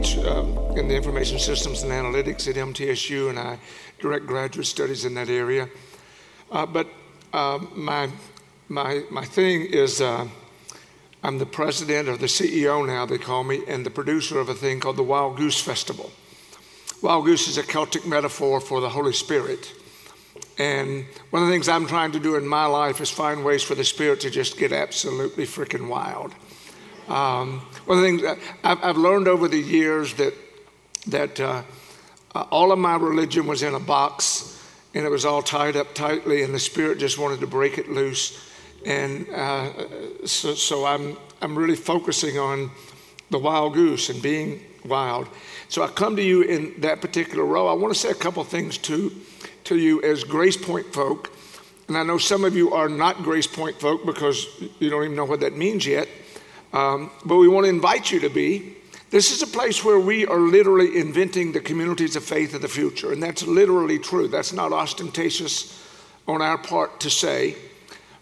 teach um, in the information systems and analytics at MTSU, and I direct graduate studies in that area. Uh, but uh, my, my, my thing is uh, I'm the president or the CEO now, they call me, and the producer of a thing called the Wild Goose Festival. Wild goose is a Celtic metaphor for the Holy Spirit. And one of the things I'm trying to do in my life is find ways for the Spirit to just get absolutely freaking wild. Um, one of the things I've, I've, learned over the years that that uh, uh, all of my religion was in a box and it was all tied up tightly, and the Spirit just wanted to break it loose. And uh, so, so I'm I'm really focusing on the wild goose and being wild. So I come to you in that particular role. I want to say a couple things to to you as GracePointe folk. And I know some of you are not GracePointe folk because you don't even know what that means yet. Um, but we want to invite you to be. This is a place where we are literally inventing the communities of faith of the future. And that's literally true. That's not ostentatious on our part to say.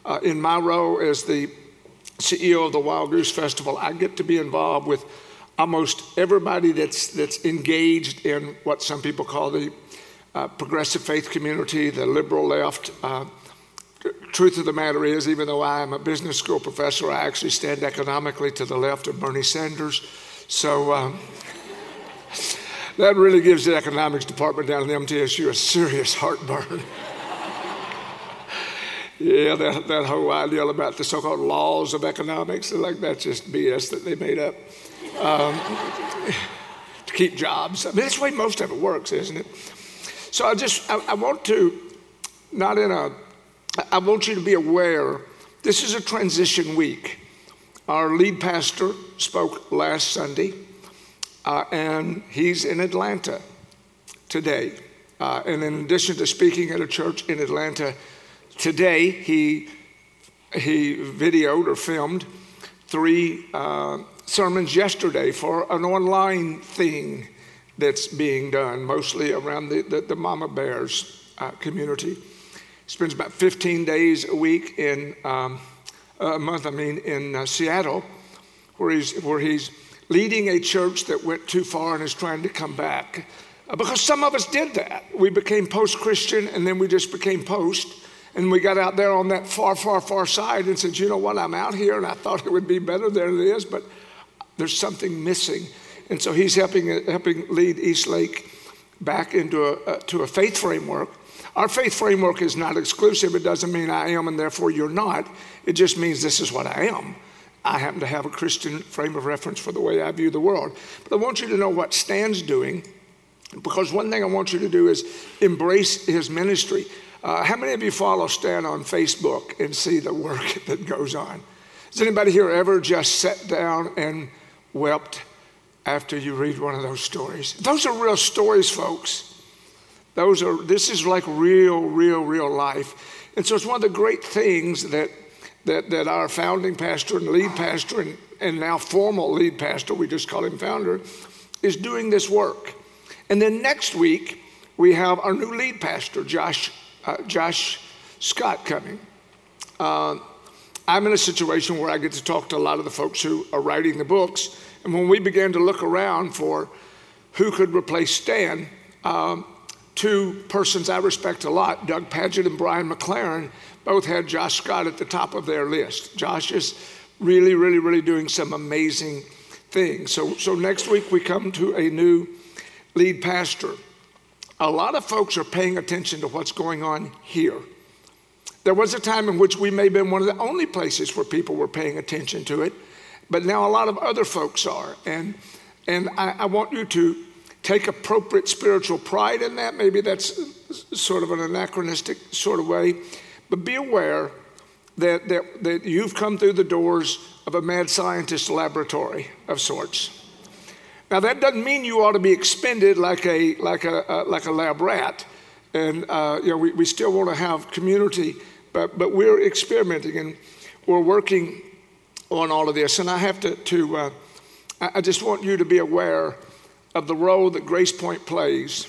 Uh, in my role as the CEO of the Wild Goose Festival, I get to be involved with almost everybody that's, that's engaged in what some people call the uh, progressive faith community, the liberal left. Uh, truth of the matter is, even though I am a business school professor, I actually stand economically to the left of Bernie Sanders. So um, that really gives the economics department down at the MTSU a serious heartburn. yeah, that, that whole idea about the so called laws of economics, like that's just BS that they made up um, to keep jobs. I mean, that's the way most of it works, isn't it? So I just, I, I want to, not in a I want you to be aware this is a transition week. Our lead pastor spoke last Sunday, uh, and he's in Atlanta today. Uh, and in addition to speaking at a church in Atlanta today, he, he videoed or filmed three uh, sermons yesterday for an online thing that's being done, mostly around the, the, the Mama Bears uh, community spends about 15 days a week in um, a month, I mean, in uh, Seattle, where he's, where he's leading a church that went too far and is trying to come back. Uh, because some of us did that. We became post Christian and then we just became post. And we got out there on that far, far, far side and said, you know what, I'm out here and I thought it would be better than it is, but there's something missing. And so he's helping, helping lead East Lake back into a, uh, to a faith framework our faith framework is not exclusive. It doesn't mean I am and therefore you're not. It just means this is what I am. I happen to have a Christian frame of reference for the way I view the world. But I want you to know what Stan's doing because one thing I want you to do is embrace his ministry. Uh, how many of you follow Stan on Facebook and see the work that goes on? Has anybody here ever just sat down and wept after you read one of those stories? Those are real stories, folks. Those are, this is like real, real, real life. And so it's one of the great things that, that, that our founding pastor and lead pastor, and, and now formal lead pastor, we just call him founder, is doing this work. And then next week, we have our new lead pastor, Josh, uh, Josh Scott, coming. Uh, I'm in a situation where I get to talk to a lot of the folks who are writing the books. And when we began to look around for who could replace Stan, um, two persons I respect a lot, Doug Pagitt and Brian McLaren, both had Josh Scott at the top of their list. Josh is really, really, really doing some amazing things. So, so next week we come to a new lead pastor. A lot of folks are paying attention to what's going on here. There was a time in which we may have been one of the only places where people were paying attention to it, but now a lot of other folks are. And, and I, I want you to take appropriate spiritual pride in that. Maybe that's sort of an anachronistic sort of way. But be aware that, that, that you've come through the doors of a mad scientist laboratory of sorts. Now, that doesn't mean you ought to be expended like a, like a, uh, like a lab rat. And, uh, you know, we, we still want to have community, but, but we're experimenting and we're working on all of this. And I have to, to uh, I just want you to be aware of the role that GracePointe plays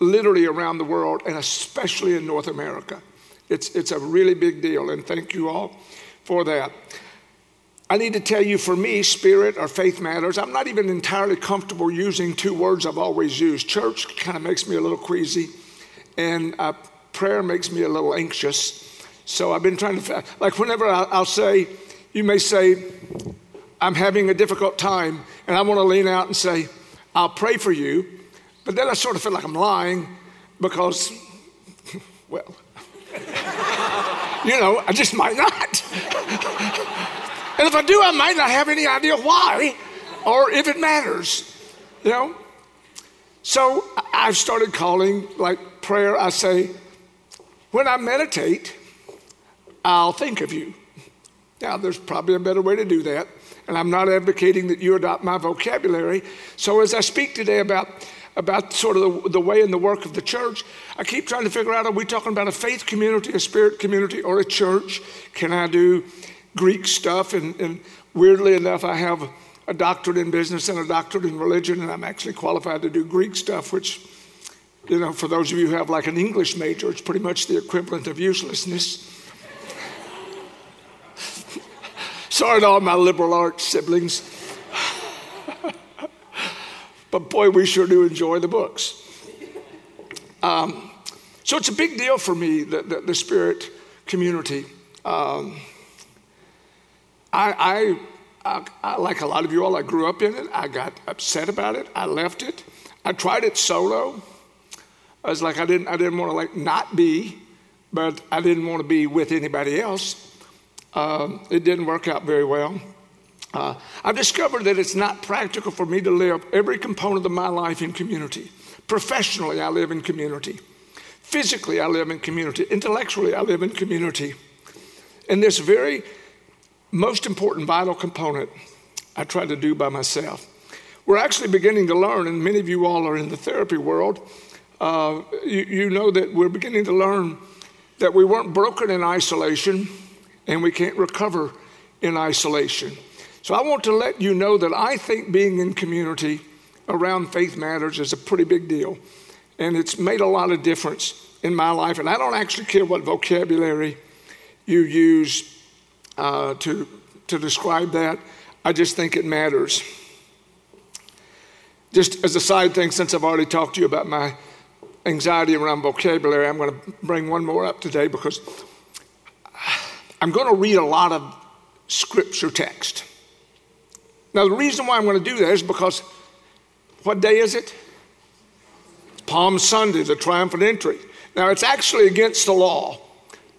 literally around the world and especially in North America. It's, it's a really big deal, and thank you all for that. I need to tell you, for me, spirit or faith matters. I'm not even entirely comfortable using two words I've always used. Church kind of makes me a little queasy, and uh, prayer makes me a little anxious. So I've been trying to, like, whenever I'll say, you may say, I'm having a difficult time, and I want to lean out and say, I'll pray for you. But then I sort of feel like I'm lying because, well, you know, I just might not. And if I do, I might not have any idea why or if it matters, you know? So I've started calling like prayer, I say, when I meditate, I'll think of you. Now, there's probably a better way to do that, and I'm not advocating that you adopt my vocabulary. So, as I speak today about, about sort of the, the way and the work of the church, I keep trying to figure out are we talking about a faith community, a spirit community, or a church? Can I do Greek stuff. And, and weirdly enough, I have a doctorate in business and a doctorate in religion, and I'm actually qualified to do Greek stuff, which, you know, for those of you who have like an English major, it's pretty much the equivalent of uselessness. Sorry to all my liberal arts siblings. but boy, we sure do enjoy the books. Um, so it's a big deal for me, the, the, the spirit community. Um, I, I, I, like a lot of you all, I grew up in it. I got upset about it. I left it. I tried it solo. I was like, I didn't, I didn't want to like not be, but I didn't want to be with anybody else. Um, it didn't work out very well. Uh, I've discovered that it's not practical for me to live every component of my life in community. Professionally, I live in community. Physically, I live in community. Intellectually, I live in community. And this very most important vital component I try to do by myself. We're actually beginning to learn, and many of you all are in the therapy world. Uh, you, you know that we're beginning to learn that we weren't broken in isolation and we can't recover in isolation. So I want to let you know that I think being in community around Faith Matters is a pretty big deal. And it's made a lot of difference in my life. And I don't actually care what vocabulary you use uh, to, to describe that. I just think it matters. Just as a side thing, since I've already talked to you about my anxiety around vocabulary, I'm going to bring one more up today because I'm going to read a lot of scripture text. Now, the reason why I'm going to do that is because what day is it? Palm Sunday, the triumphant entry. Now, it's actually against the law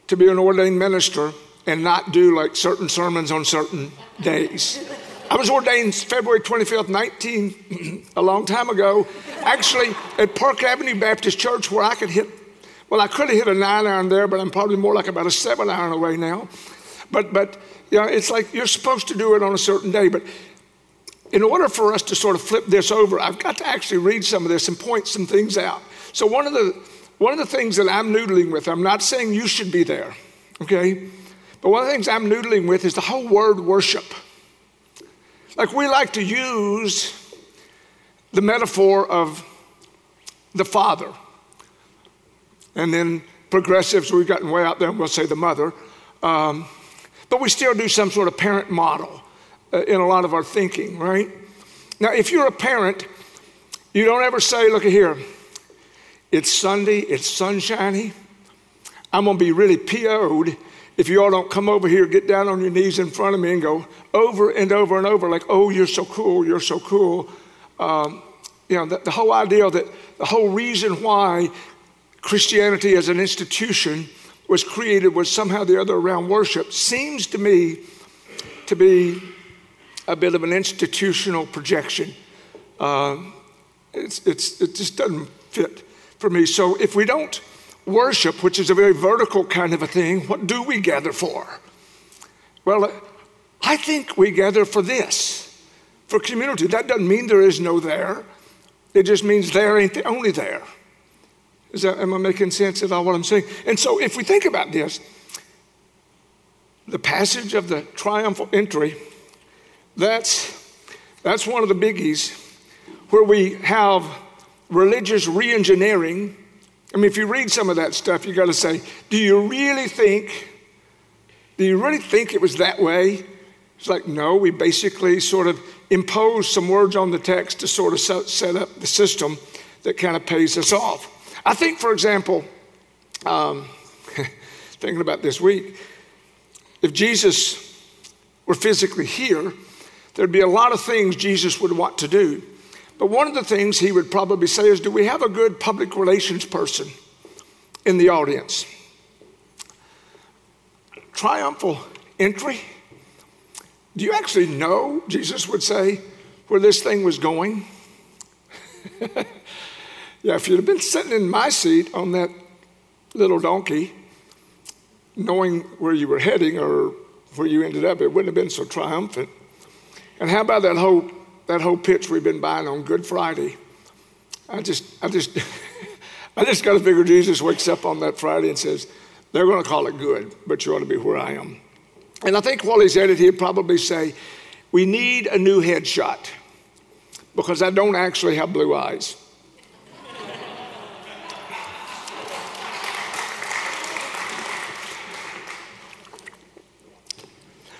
to be an ordained minister and not do like certain sermons on certain days. I was ordained February 25th, 19, a long time ago, actually at Park Avenue Baptist Church, where I could hit, well, I could have hit a nine iron there, but I'm probably more like about a seven iron away now. But, but, you know, it's like you're supposed to do it on a certain day. But in order for us to sort of flip this over, I've got to actually read some of this and point some things out. So one of the, one of the things that I'm noodling with, I'm not saying you should be there, okay? But one of the things I'm noodling with is the whole word worship. Like we like to use the metaphor of the father. And then progressives, we've gotten way out there and we'll say the mother. Um, but we still do some sort of parent model uh, in a lot of our thinking, right? Now, if you're a parent, you don't ever say, look at here, it's Sunday, it's sunshiny. I'm going to be really PO'd if you all don't come over here, get down on your knees in front of me and go over and over and over, like, oh, you're so cool, you're so cool. Um, you know, the, the whole idea that the whole reason why Christianity as an institution was created was somehow the other around worship seems to me to be a bit of an institutional projection. Uh, it's, it's, it just doesn't fit for me. So if we don't worship, which is a very vertical kind of a thing, what do we gather for? Well, I think we gather for this for community. That doesn't mean there is no there, it just means there ain't the only there. Is that, am I making sense at all what I'm saying? And so if we think about this, the passage of the triumphal entry, that's, that's one of the biggies where we have religious reengineering I mean, if you read some of that stuff, you got to say, do you really think, do you really think it was that way? It's like, no, we basically sort of impose some words on the text to sort of set up the system that kind of pays us off. I think, for example, um, thinking about this week, if Jesus were physically here, there'd be a lot of things Jesus would want to do. But one of the things he would probably say is Do we have a good public relations person in the audience? Triumphal entry? Do you actually know, Jesus would say, where this thing was going? yeah, if you'd have been sitting in my seat on that little donkey, knowing where you were heading or where you ended up, it wouldn't have been so triumphant. And how about that whole that whole pitch we've been buying on Good Friday? I just I just I just got to figure Jesus wakes up on that Friday and says, They're gonna call it good, but you ought to be where I am. And I think while he's at it, he'd probably say, We need a new headshot because I don't actually have blue eyes.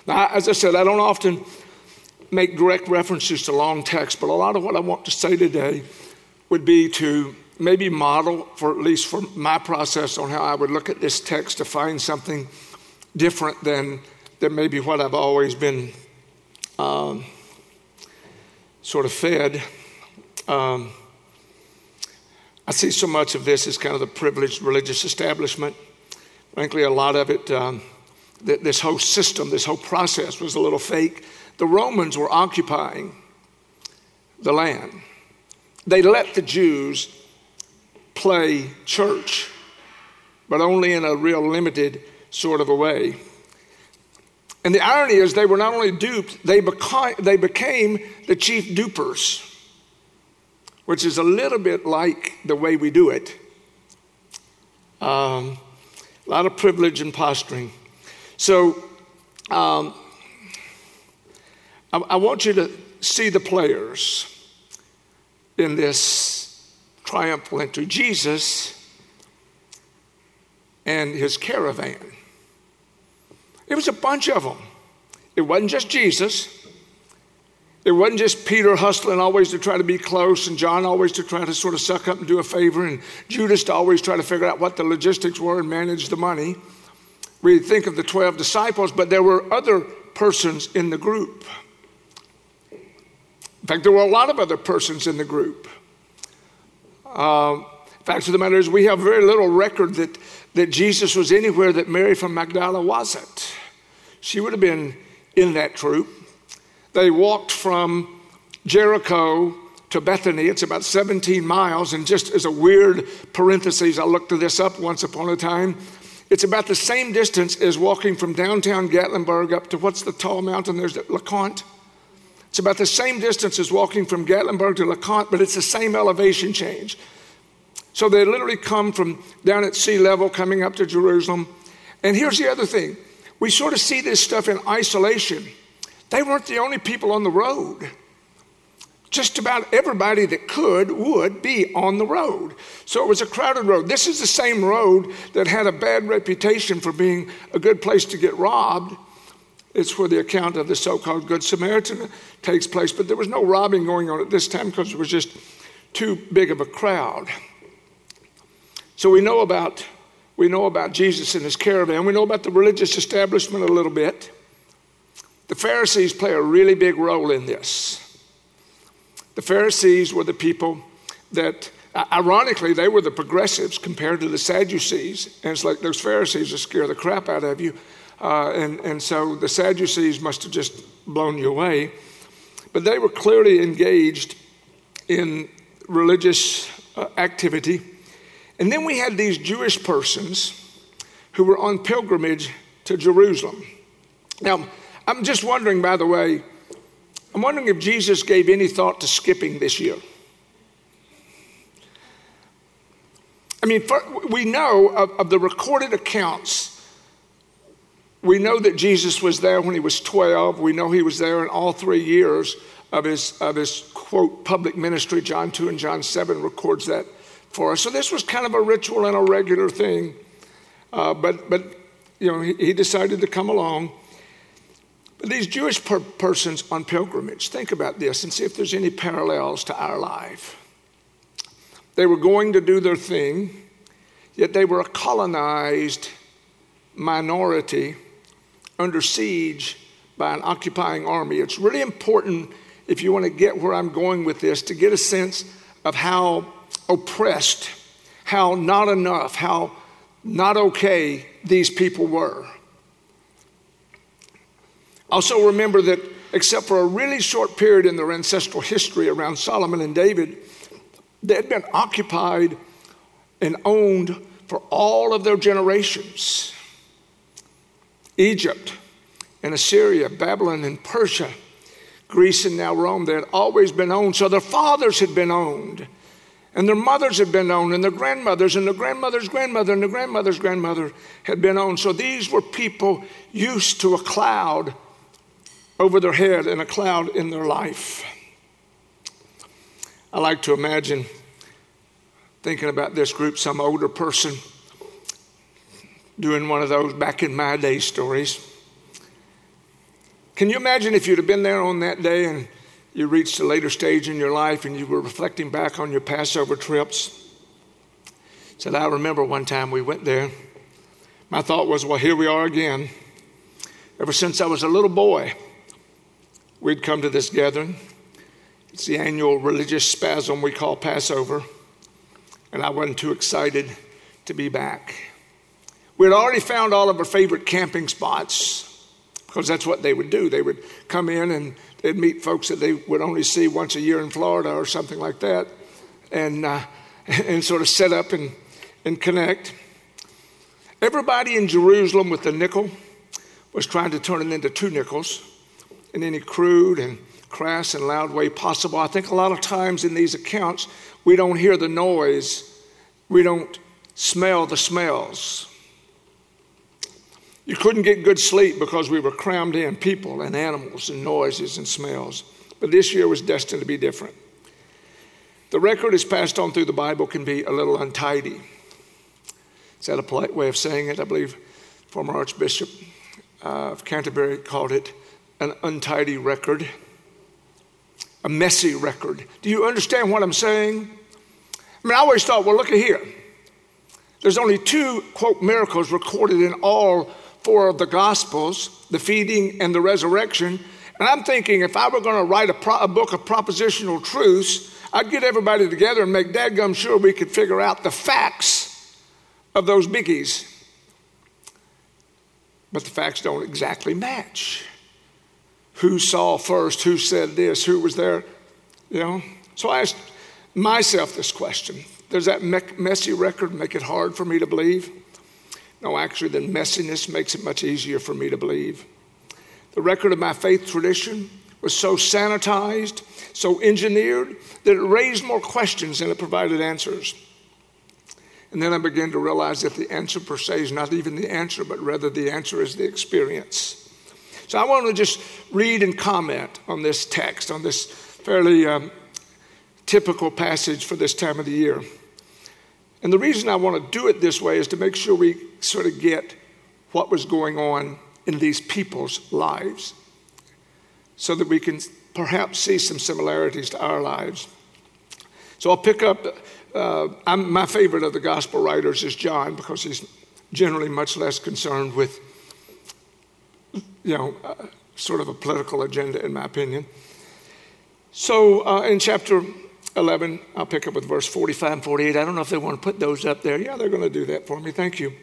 Now, as I said, I don't often make direct references to long text, but a lot of what I want to say today would be to maybe model, for at least for my process, on how I would look at this text to find something different than that may be what I've always been um, sort of fed. Um, I see so much of this as kind of the privileged religious establishment. Frankly, a lot of it, um, this whole system, this whole process was a little fake. The Romans were occupying the land. They let the Jews play church, but only in a real limited sort of a way. And the irony is, they were not only duped, they, became, they became the chief dupers, which is a little bit like the way we do it. Um, a lot of privilege and posturing. So, um, I, I want you to see the players in this triumphal entry Jesus and his caravan. It was a bunch of them. It wasn't just Jesus. It wasn't just Peter hustling always to try to be close, and John always to try to sort of suck up and do a favor, and Judas to always try to figure out what the logistics were and manage the money. We think of the 12 disciples, but there were other persons in the group. In fact, there were a lot of other persons in the group. Uh, fact of the matter is, we have very little record that, that Jesus was anywhere that Mary from Magdala wasn't. She would have been in that troop. They walked from Jericho to Bethany. It's about 17 miles. And just as a weird parenthesis, I looked this up once upon a time. It's about the same distance as walking from downtown Gatlinburg up to what's the tall mountain? There's LeConte. It's about the same distance as walking from Gatlinburg to LeConte, but it's the same elevation change. So they literally come from down at sea level coming up to Jerusalem. And here's the other thing we sort of see this stuff in isolation. They weren't the only people on the road. Just about everybody that could would be on the road. So it was a crowded road. This is the same road that had a bad reputation for being a good place to get robbed. It's where the account of the so called Good Samaritan takes place. But there was no robbing going on at this time because it was just too big of a crowd. So we know about we know about Jesus and his caravan. We know about the religious establishment a little bit. The Pharisees play a really big role in this. The Pharisees were the people that, ironically, they were the progressives compared to the Sadducees. And it's like those Pharisees will scare the crap out of you. Uh, and, and so the Sadducees must have just blown you away. But they were clearly engaged in religious uh, activity and then we had these Jewish persons who were on pilgrimage to Jerusalem. Now, I'm just wondering, by the way, I'm wondering if Jesus gave any thought to skipping this year. I mean, we know of, of the recorded accounts we know that Jesus was there when he was 12. We know he was there in all three years of his, of his quote, public ministry. John 2 and John 7 records that for us. So this was kind of a ritual and a regular thing. Uh, but, but, you know, he, he decided to come along. But these Jewish per- persons on pilgrimage, think about this and see if there's any parallels to our life. They were going to do their thing, yet they were a colonized minority under siege by an occupying army. It's really important if you want to get where I'm going with this to get a sense of how oppressed, how not enough, how not okay these people were. Also, remember that except for a really short period in their ancestral history around Solomon and David, they had been occupied and owned for all of their generations. Egypt and Assyria, Babylon and Persia, Greece and now Rome, they had always been owned. So their fathers had been owned, and their mothers had been owned, and their grandmothers, and their grandmother's grandmother, and their grandmother's grandmother had been owned. So these were people used to a cloud over their head and a cloud in their life. I like to imagine thinking about this group, some older person doing one of those back in my day stories. Can you imagine if you'd have been there on that day and you reached a later stage in your life and you were reflecting back on your Passover trips? Said, I remember one time we went there. My thought was, well, here we are again. Ever since I was a little boy, we'd come to this gathering. It's the annual religious spasm we call Passover, and I wasn't too excited to be back. We had already found all of our favorite camping spots because that's what they would do. They would come in and they'd meet folks that they would only see once a year in Florida or something like that, and, uh, and sort of set up and, and connect. Everybody in Jerusalem with the nickel was trying to turn it into two nickels in any crude and crass and loud way possible. I think a lot of times in these accounts, we don't hear the noise, we don't smell the smells. You couldn't get good sleep because we were crammed in people and animals and noises and smells. But this year was destined to be different. The record is passed on through the Bible can be a little untidy. Is that a polite way of saying it? I believe former Archbishop uh, of Canterbury called it an untidy record a messy record. Do you understand what I'm saying? I mean, I always thought, well, look at here. There's only two, quote, miracles recorded in all four of the Gospels the feeding and the resurrection. And I'm thinking if I were going to write a, pro- a, book of propositional truths, I'd get everybody together and make dadgum sure we could figure out the facts of those biggies. But the facts don't exactly match who saw first, who said this, who was there, you know. So I asked myself this question Does that messy record make it hard for me to believe? No, actually, the messiness makes it much easier for me to believe. The record of my faith tradition was so sanitized, so engineered, that it raised more questions than it provided answers. And then I began to realize that the answer per se is not even the answer, but rather the answer is the experience. So I want to just read and comment on this text, on this fairly um, typical passage for this time of the year. And the reason I want to do it this way is to make sure we sort of get what was going on in these people's lives so that we can perhaps see some similarities to our lives. So I'll pick up, uh, my favorite of the gospel writers is John because he's generally much less concerned with you know, uh, sort of a political agenda, in my opinion. So uh, in chapter 11, I'll pick up with verse 45 and 48. I don't know if they want to put those up there. Yeah, they're going to do that for me. Thank you.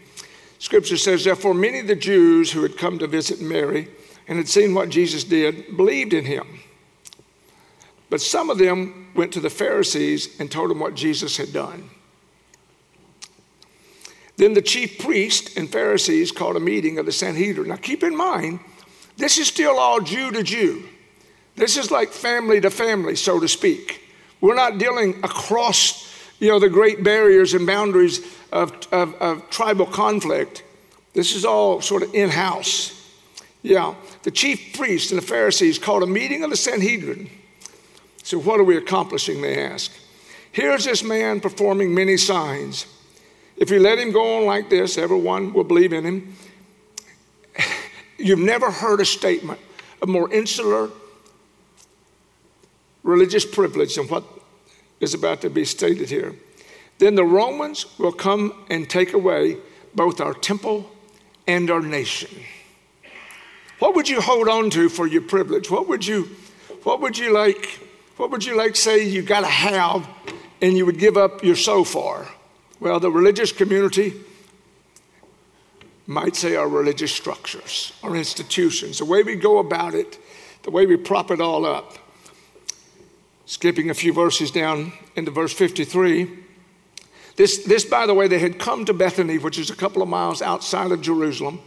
Scripture says, Therefore, many of the Jews who had come to visit Mary and had seen what Jesus did believed in him. But some of them went to the Pharisees and told them what Jesus had done. Then the chief priests and Pharisees called a meeting of the Sanhedrin. Now keep in mind, this is still all Jew to Jew. This is like family to family, so to speak. We're not dealing across you know, the great barriers and boundaries of, of, of tribal conflict. This is all sort of in house. Yeah. The chief priests and the Pharisees called a meeting of the Sanhedrin. So, what are we accomplishing? They ask. Here's this man performing many signs. If you let him go on like this, everyone will believe in him. You've never heard a statement of more insular religious privilege than what is about to be stated here. Then the Romans will come and take away both our temple and our nation. What would you hold on to for your privilege? What would you, what would you like, what would you like say you got to have and you would give up your soul for? Well, the religious community might say our religious structures, our institutions, the way we go about it, the way we prop it all up. Skipping a few verses down into verse 53. This, this, by the way, they had come to Bethany, which is a couple of miles outside of Jerusalem.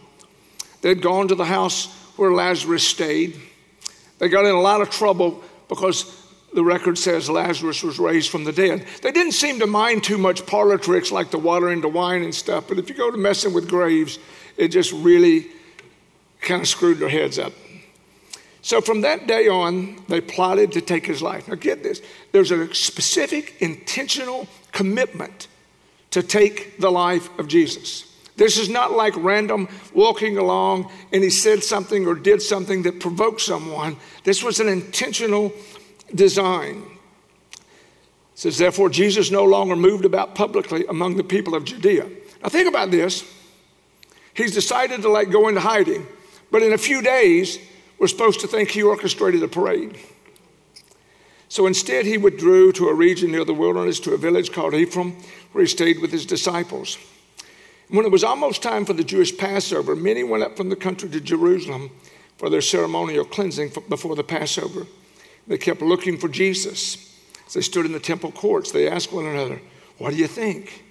They'd gone to the house where Lazarus stayed. They got in a lot of trouble because the record says Lazarus was raised from the dead. They didn't seem to mind too much parlor tricks like the water into wine and stuff, but if you go to messing with graves, it just really kind of screwed their heads up. So from that day on, they plotted to take his life. Now, get this there's a specific, intentional commitment to take the life of Jesus. This is not like random walking along and he said something or did something that provoked someone. This was an intentional design. It says, therefore, Jesus no longer moved about publicly among the people of Judea. Now, think about this. He's decided to like go into hiding, but in a few days, we're supposed to think he orchestrated a parade. So instead, he withdrew to a region near the wilderness to a village called Ephraim, where he stayed with his disciples. When it was almost time for the Jewish Passover, many went up from the country to Jerusalem for their ceremonial cleansing before the Passover. They kept looking for Jesus. As they stood in the temple courts, they asked one another, What do you think?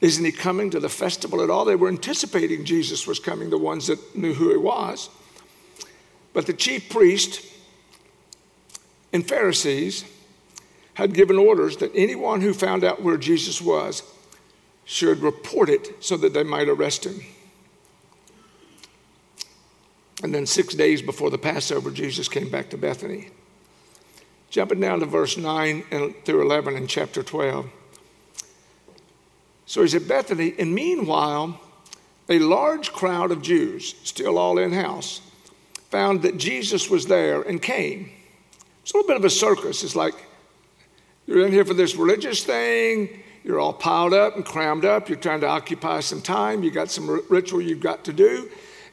Isn't he coming to the festival at all? They were anticipating Jesus was coming, the ones that knew who he was. But the chief priest and Pharisees had given orders that anyone who found out where Jesus was should report it so that they might arrest him. And then, six days before the Passover, Jesus came back to Bethany. Jumping down to verse 9 through 11 in chapter 12. So he's at Bethany, and meanwhile, a large crowd of Jews, still all in house, found that Jesus was there and came. It's a little bit of a circus. It's like you're in here for this religious thing, you're all piled up and crammed up, you're trying to occupy some time, you got some ritual you've got to do,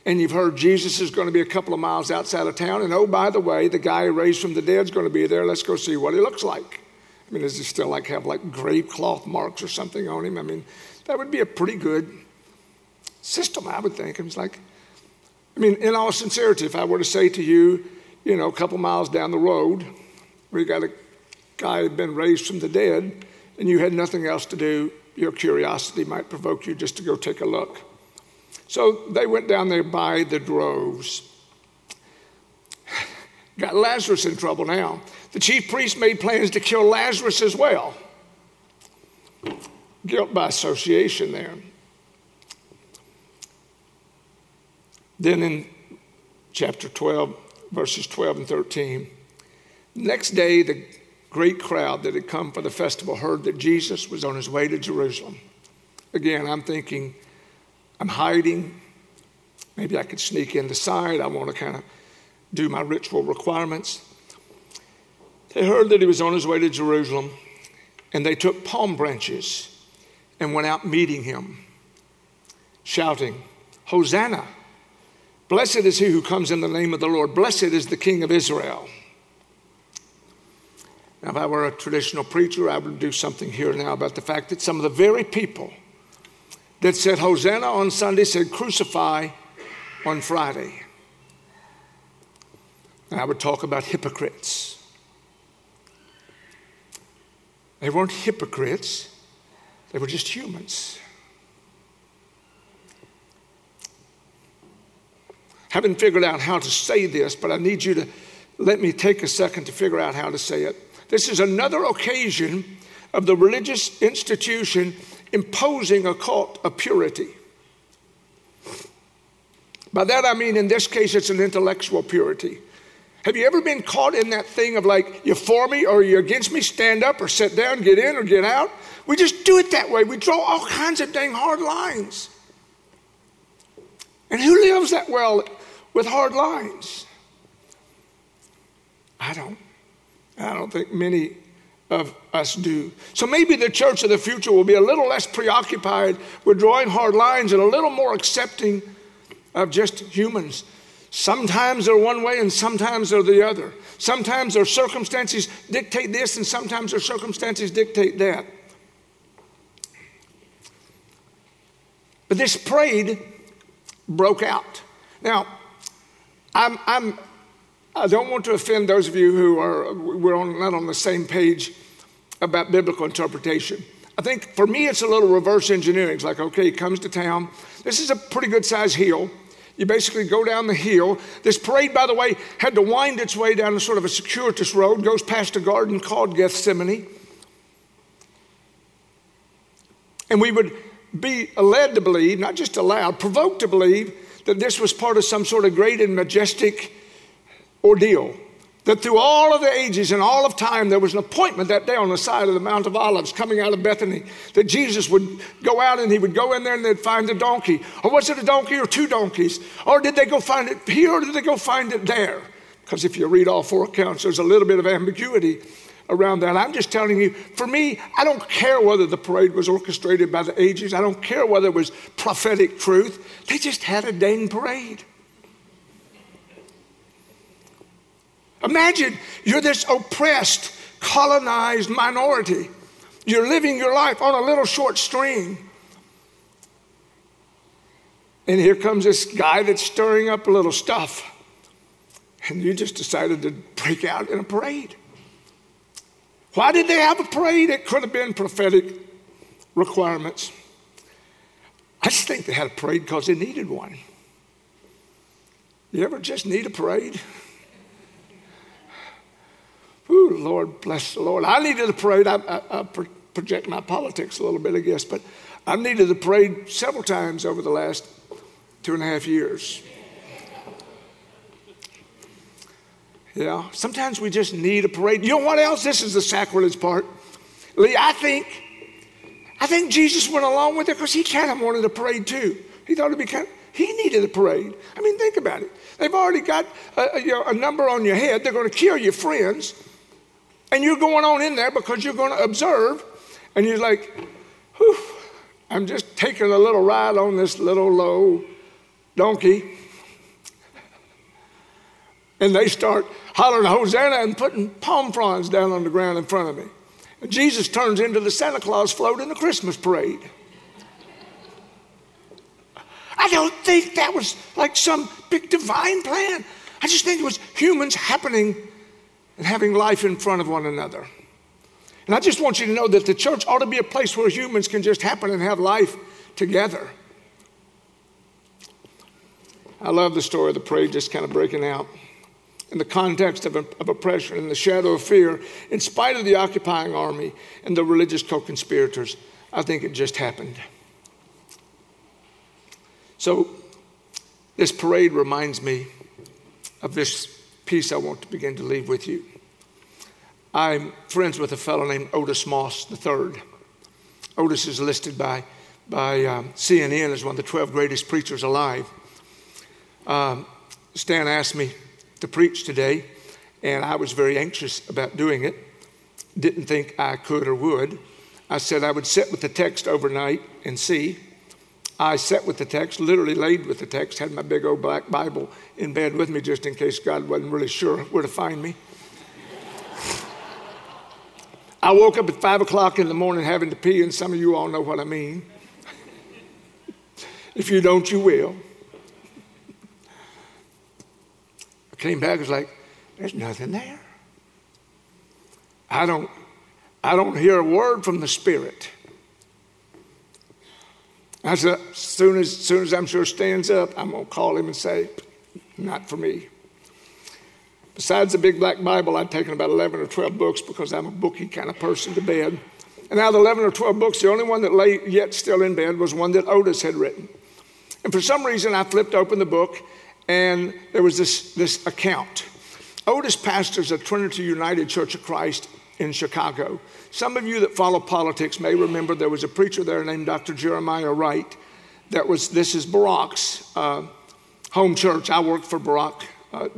and you've heard Jesus is going to be a couple of miles outside of town, and oh, by the way, the guy raised from the dead is going to be there. Let's go see what he looks like. I mean, does he still like have like grave cloth marks or something on him? I mean, that would be a pretty good system, I would think. It's like, I mean, in all sincerity, if I were to say to you, you know, a couple miles down the road, you got a guy who'd been raised from the dead, and you had nothing else to do, your curiosity might provoke you just to go take a look. So they went down there by the droves. Got Lazarus in trouble now. The chief priest made plans to kill Lazarus as well. Guilt by association there. Then in chapter 12, verses 12 and 13, next day, the great crowd that had come for the festival heard that Jesus was on his way to Jerusalem. Again, I'm thinking, I'm hiding. Maybe I could sneak in the side. I want to kind of do my ritual requirements. They heard that he was on his way to Jerusalem, and they took palm branches and went out meeting him, shouting, Hosanna! Blessed is he who comes in the name of the Lord. Blessed is the King of Israel. Now, if I were a traditional preacher, I would do something here now about the fact that some of the very people that said Hosanna on Sunday said crucify on Friday. And I would talk about hypocrites. They weren't hypocrites, they were just humans. haven't figured out how to say this, but I need you to let me take a second to figure out how to say it. This is another occasion of the religious institution imposing a cult of purity. By that I mean, in this case, it's an intellectual purity. Have you ever been caught in that thing of like, you're for me or you're against me, stand up or sit down, get in or get out? We just do it that way. We draw all kinds of dang hard lines. And who lives that well with hard lines. I don't. I don't think many of us do. So maybe the church of the future will be a little less preoccupied with drawing hard lines and a little more accepting of just humans. Sometimes they're one way and sometimes they're the other. Sometimes their circumstances dictate this and sometimes their circumstances dictate that. But this parade broke out. Now, I'm, I'm I don't want to offend those of you who are we're on, not on the same page about biblical interpretation. I think for me it's a little reverse engineering. It's like, okay, he comes to town. This is a pretty good sized hill. You basically go down the hill. This parade, by the way, had to wind its way down a sort of a circuitous road, goes past a garden called Gethsemane. And we would be led to believe, not just allowed, provoked to believe that this was part of some sort of great and majestic ordeal. That through all of the ages and all of time, there was an appointment that day on the side of the Mount of Olives coming out of Bethany that Jesus would go out and he would go in there and they'd find a donkey. Or was it a donkey or two donkeys? Or did they go find it here or did they go find it there? Because if you read all four accounts, there's a little bit of ambiguity around that. I'm just telling you, for me, I don't care whether the parade was orchestrated by the ages, I don't care whether it was prophetic truth. They just had a dang parade. Imagine you're this oppressed, colonized minority. You're living your life on a little short string. And here comes this guy that's stirring up a little stuff. And you just decided to break out in a parade. Why did they have a parade? It could have been prophetic requirements. I just think they had a parade because they needed one. You ever just need a parade? Ooh, Lord, bless the Lord. I needed a parade. I, I, I project my politics a little bit, I guess, but I needed a parade several times over the last two and a half years. Yeah, sometimes we just need a parade. You know what else? This is the sacrilege part. Lee, I think, I think Jesus went along with it because he kind of wanted a parade too. He thought it'd be kind of, he needed a parade. I mean, think about it. They've already got a, you know, a number on your head. They're going to kill your friends. And you're going on in there because you're going to observe, and you're like, whew, I'm just taking a little ride on this little low donkey. And they start hollering Hosanna and putting palm fronds down on the ground in front of me. And Jesus turns into the Santa Claus float in the Christmas parade. I don't think that was like some big divine plan. I just think it was humans happening and having life in front of one another. And I just want you to know that the church ought to be a place where humans can just happen and have life together. I love the story of the parade just kind of breaking out in the context of, of oppression and the shadow of fear, in spite of the occupying army and the religious co conspirators. I think it just happened. So, this parade reminds me of this piece I want to begin to leave with you. I'm friends with a fellow named Otis Moss III. Otis is listed by, by um, CNN as one of the 12 greatest preachers alive. Um, Stan asked me to preach today, and I was very anxious about doing it. Didn't think I could or would. I said I would sit with the text overnight and see. I sat with the text, literally laid with the text, had my big old black Bible in bed with me just in case God wasn't really sure where to find me. I woke up at five o'clock in the morning having to pee, and some of you all know what I mean. if you don't, you will. I came back, was like, there's nothing there. I don't, I don't hear a word from the Spirit. I said, as soon as, soon as I'm sure Stan's up, I'm going to call him and say, not for me. Besides the big black Bible, I'd taken about 11 or 12 books because I'm a booky kind of person to bed. And out of the 11 or 12 books, the only one that lay yet still in bed was one that Otis had written. And for some reason, I flipped open the book and there was this, this account. Otis pastors at Trinity United Church of Christ in Chicago. Some of you that follow politics may remember there was a preacher there named Dr. Jeremiah Wright. That was this is Barack's uh, home church. I worked for Barack uh,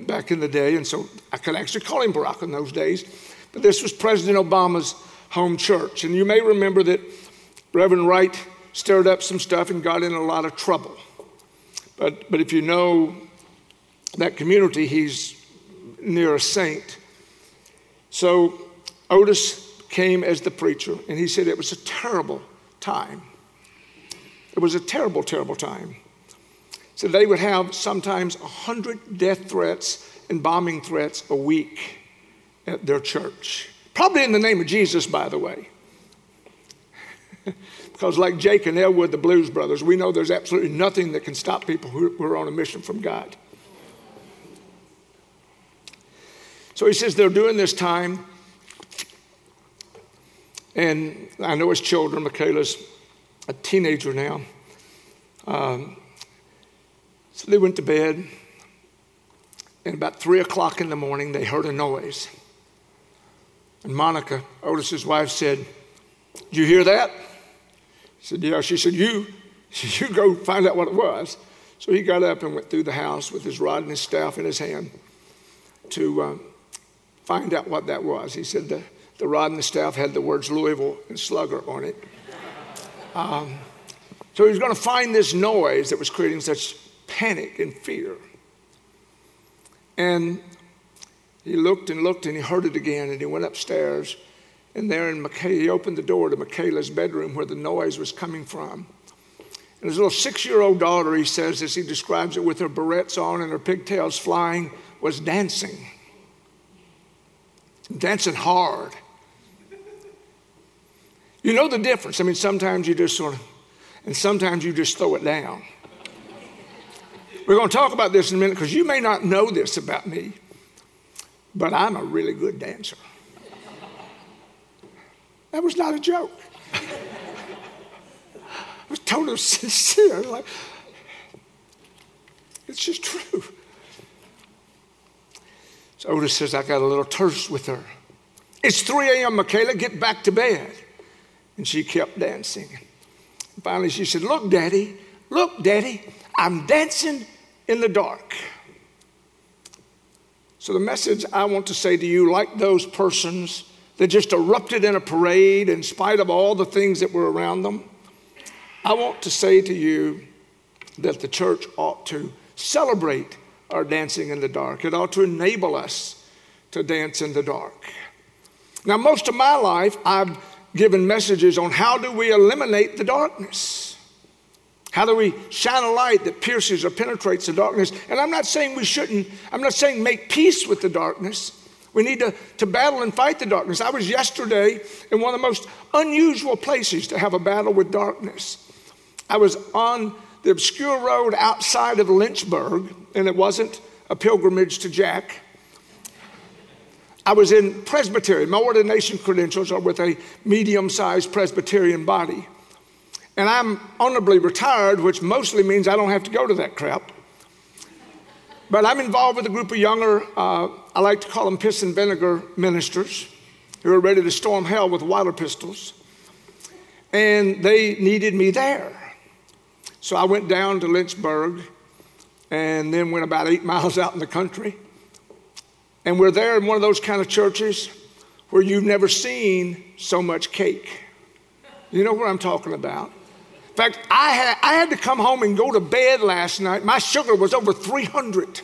back in the day, and so I could actually call him Barack in those days, but this was President Obama's home church. And you may remember that Reverend Wright stirred up some stuff and got in a lot of trouble. But, but if you know that community, he's near a saint. So Otis came as the preacher, and he said it was a terrible time. It was a terrible, terrible time. So they would have sometimes 100 death threats and bombing threats a week at their church. Probably in the name of Jesus, by the way. because, like Jake and Elwood, the Blues Brothers, we know there's absolutely nothing that can stop people who are on a mission from God. So he says they're doing this time. And I know his children, Michaela's a teenager now. Um, so they went to bed, and about three o'clock in the morning, they heard a noise. And Monica, Otis's wife, said, you hear that? He said, Yeah. She said, You, you go find out what it was. So he got up and went through the house with his rod and his staff in his hand to um, find out what that was. He said the, the rod and the staff had the words Louisville and Slugger on it. Um, so he was going to find this noise that was creating such panic and fear. And he looked and looked and he heard it again and he went upstairs. And there in Michaela, he opened the door to Michaela's bedroom where the noise was coming from. And his little six year old daughter, he says, as he describes it, with her barrettes on and her pigtails flying, was dancing. Dancing hard. You know the difference. I mean, sometimes you just sort of, and sometimes you just throw it down. We're going to talk about this in a minute because you may not know this about me, but I'm a really good dancer. That was not a joke. I was totally sincere. Like, it's just true. So Otis says, I got a little terse with her. It's 3 a.m., Michaela, get back to bed. And she kept dancing. Finally, she said, Look, Daddy, look, Daddy, I'm dancing in the dark. So, the message I want to say to you, like those persons that just erupted in a parade in spite of all the things that were around them, I want to say to you that the church ought to celebrate our dancing in the dark. It ought to enable us to dance in the dark. Now, most of my life, I've given messages on how do we eliminate the darkness. How do we shine a light that pierces or penetrates the darkness? And I'm not saying we shouldn't, I'm not saying make peace with the darkness. We need to, to battle and fight the darkness. I was yesterday in one of the most unusual places to have a battle with darkness. I was on the obscure road outside of Lynchburg, and it wasn't a pilgrimage to Jack. I was in Presbytery. My ordination credentials are with a medium sized Presbyterian body. And I'm honorably retired, which mostly means I don't have to go to that crap. But I'm involved with a group of younger, uh, I like to call them piss and vinegar ministers, who are ready to storm hell with water pistols. And they needed me there. So I went down to Lynchburg and then went about eight miles out in the country. And we're there in one of those kind of churches where you've never seen so much cake. You know what I'm talking about? In fact, I had, I had to come home and go to bed last night. My sugar was over 300.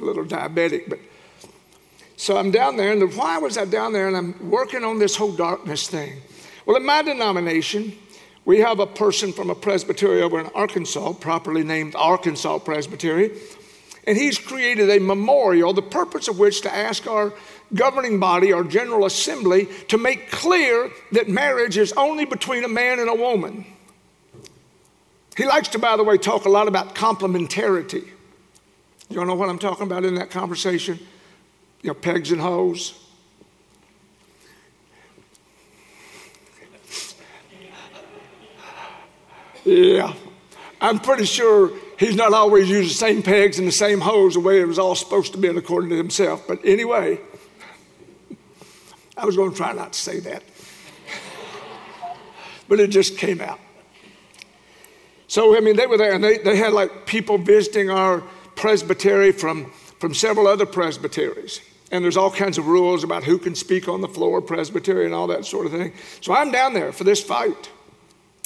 A little diabetic, but. So I'm down there, and why was I down there? And I'm working on this whole darkness thing. Well, in my denomination, we have a person from a presbytery over in Arkansas, properly named Arkansas Presbytery, and he's created a memorial, the purpose of which to ask our governing body, our General Assembly, to make clear that marriage is only between a man and a woman. He likes to, by the way, talk a lot about complementarity. You don't know what I'm talking about in that conversation? You know, pegs and hoes. Yeah, I'm pretty sure he's not always used the same pegs and the same hose the way it was all supposed to be according to himself. But anyway, I was going to try not to say that, but it just came out. So, I mean, they were there and they, they had like people visiting our presbytery from, from several other presbyteries. And there's all kinds of rules about who can speak on the floor, presbytery, and all that sort of thing. So I'm down there for this fight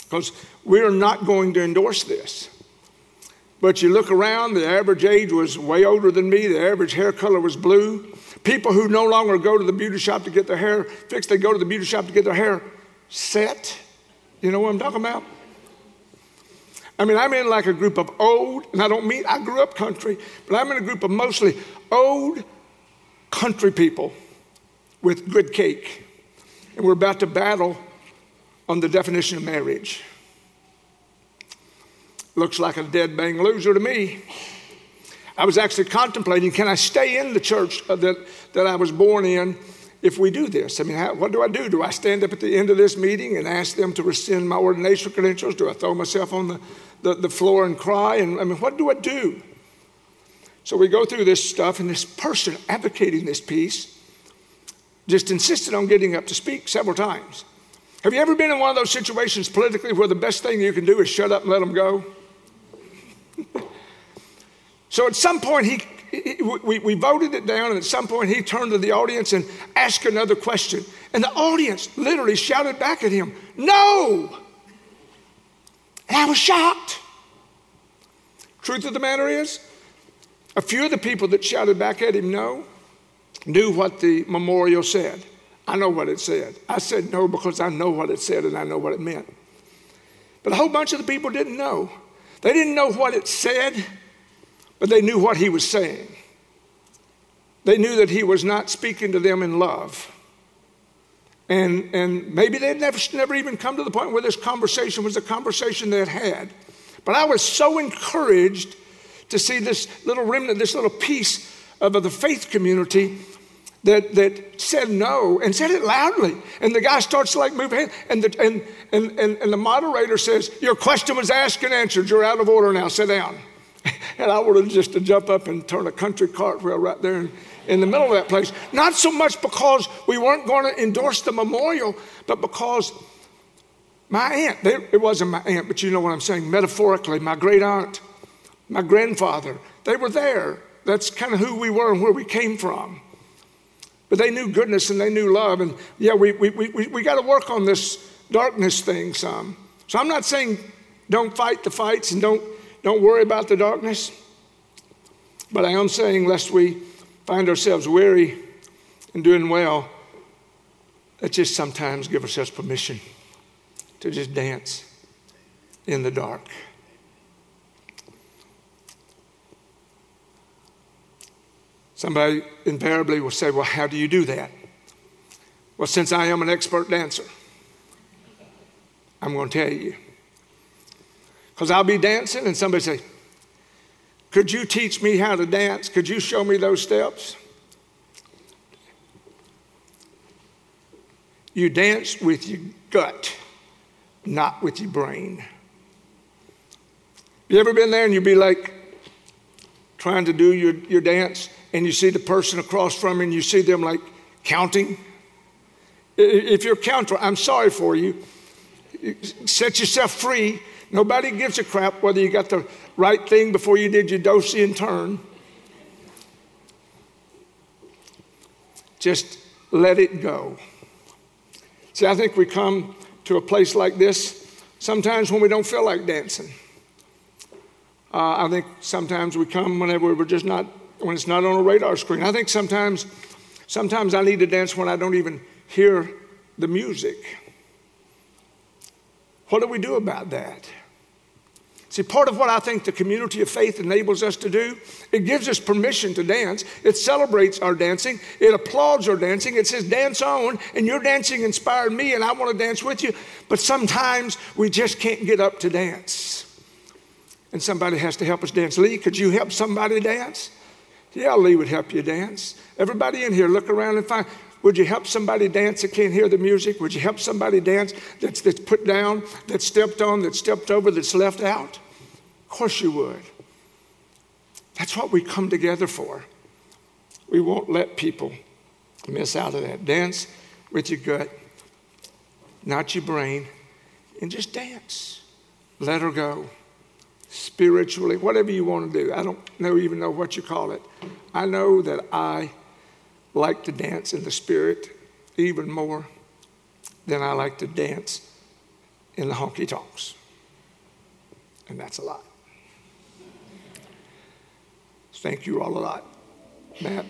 because we're not going to endorse this. But you look around, the average age was way older than me, the average hair color was blue. People who no longer go to the beauty shop to get their hair fixed, they go to the beauty shop to get their hair set. You know what I'm talking about? I mean, I'm in like a group of old, and I don't mean I grew up country, but I'm in a group of mostly old country people with good cake. And we're about to battle on the definition of marriage. Looks like a dead bang loser to me. I was actually contemplating can I stay in the church uh, that, that I was born in if we do this? I mean, how, what do I do? Do I stand up at the end of this meeting and ask them to rescind my ordination credentials? Do I throw myself on the, the, the floor and cry? And I mean, what do I do? So we go through this stuff, and this person advocating this piece just insisted on getting up to speak several times. Have you ever been in one of those situations politically where the best thing you can do is shut up and let them go? So at some point, he, he, we, we voted it down, and at some point, he turned to the audience and asked another question. And the audience literally shouted back at him, No! And I was shocked. Truth of the matter is, a few of the people that shouted back at him, No, knew what the memorial said. I know what it said. I said no because I know what it said and I know what it meant. But a whole bunch of the people didn't know. They didn't know what it said, but they knew what he was saying. They knew that he was not speaking to them in love. And, and maybe they'd never, never even come to the point where this conversation was a conversation they had had. But I was so encouraged to see this little remnant, this little piece of the faith community that, that said no and said it loudly. And the guy starts to like move ahead. And the, and, and, and, and the moderator says, Your question was asked and answered. You're out of order now. Sit down. And I wanted just to jump up and turn a country cartwheel right there in, in the middle of that place. Not so much because we weren't going to endorse the memorial, but because my aunt, they, it wasn't my aunt, but you know what I'm saying, metaphorically, my great aunt, my grandfather, they were there. That's kind of who we were and where we came from. But they knew goodness and they knew love. And yeah, we, we, we, we got to work on this darkness thing some. So I'm not saying don't fight the fights and don't, don't worry about the darkness. But I am saying, lest we find ourselves weary and doing well, let's just sometimes give ourselves permission to just dance in the dark. Somebody invariably will say, Well, how do you do that? Well, since I am an expert dancer, I'm going to tell you. Because I'll be dancing and somebody say, Could you teach me how to dance? Could you show me those steps? You dance with your gut, not with your brain. You ever been there and you'd be like trying to do your, your dance and you see the person across from you and you see them like counting. If you're counting, I'm sorry for you. Set yourself free. Nobody gives a crap whether you got the right thing before you did your and turn. Just let it go. See, I think we come to a place like this sometimes when we don't feel like dancing. Uh, I think sometimes we come whenever we're just not when it's not on a radar screen. I think sometimes, sometimes I need to dance when I don't even hear the music. What do we do about that? See, part of what I think the community of faith enables us to do, it gives us permission to dance. It celebrates our dancing. It applauds our dancing. It says, dance on, and your dancing inspired me, and I want to dance with you. But sometimes we just can't get up to dance. And somebody has to help us dance. Lee, could you help somebody dance? Yeah, Lee would help you dance. Everybody in here, look around and find. Would you help somebody dance that can't hear the music? Would you help somebody dance that's, that's put down, that's stepped on, that's stepped over, that's left out? Of course you would. That's what we come together for. We won't let people miss out of that. Dance with your gut, not your brain, and just dance. Let her go. spiritually, whatever you want to do. I don't know even know what you call it. I know that I like to dance in the spirit even more than I like to dance in the honky tonks. And that's a lot. Thank you all a lot. Matt.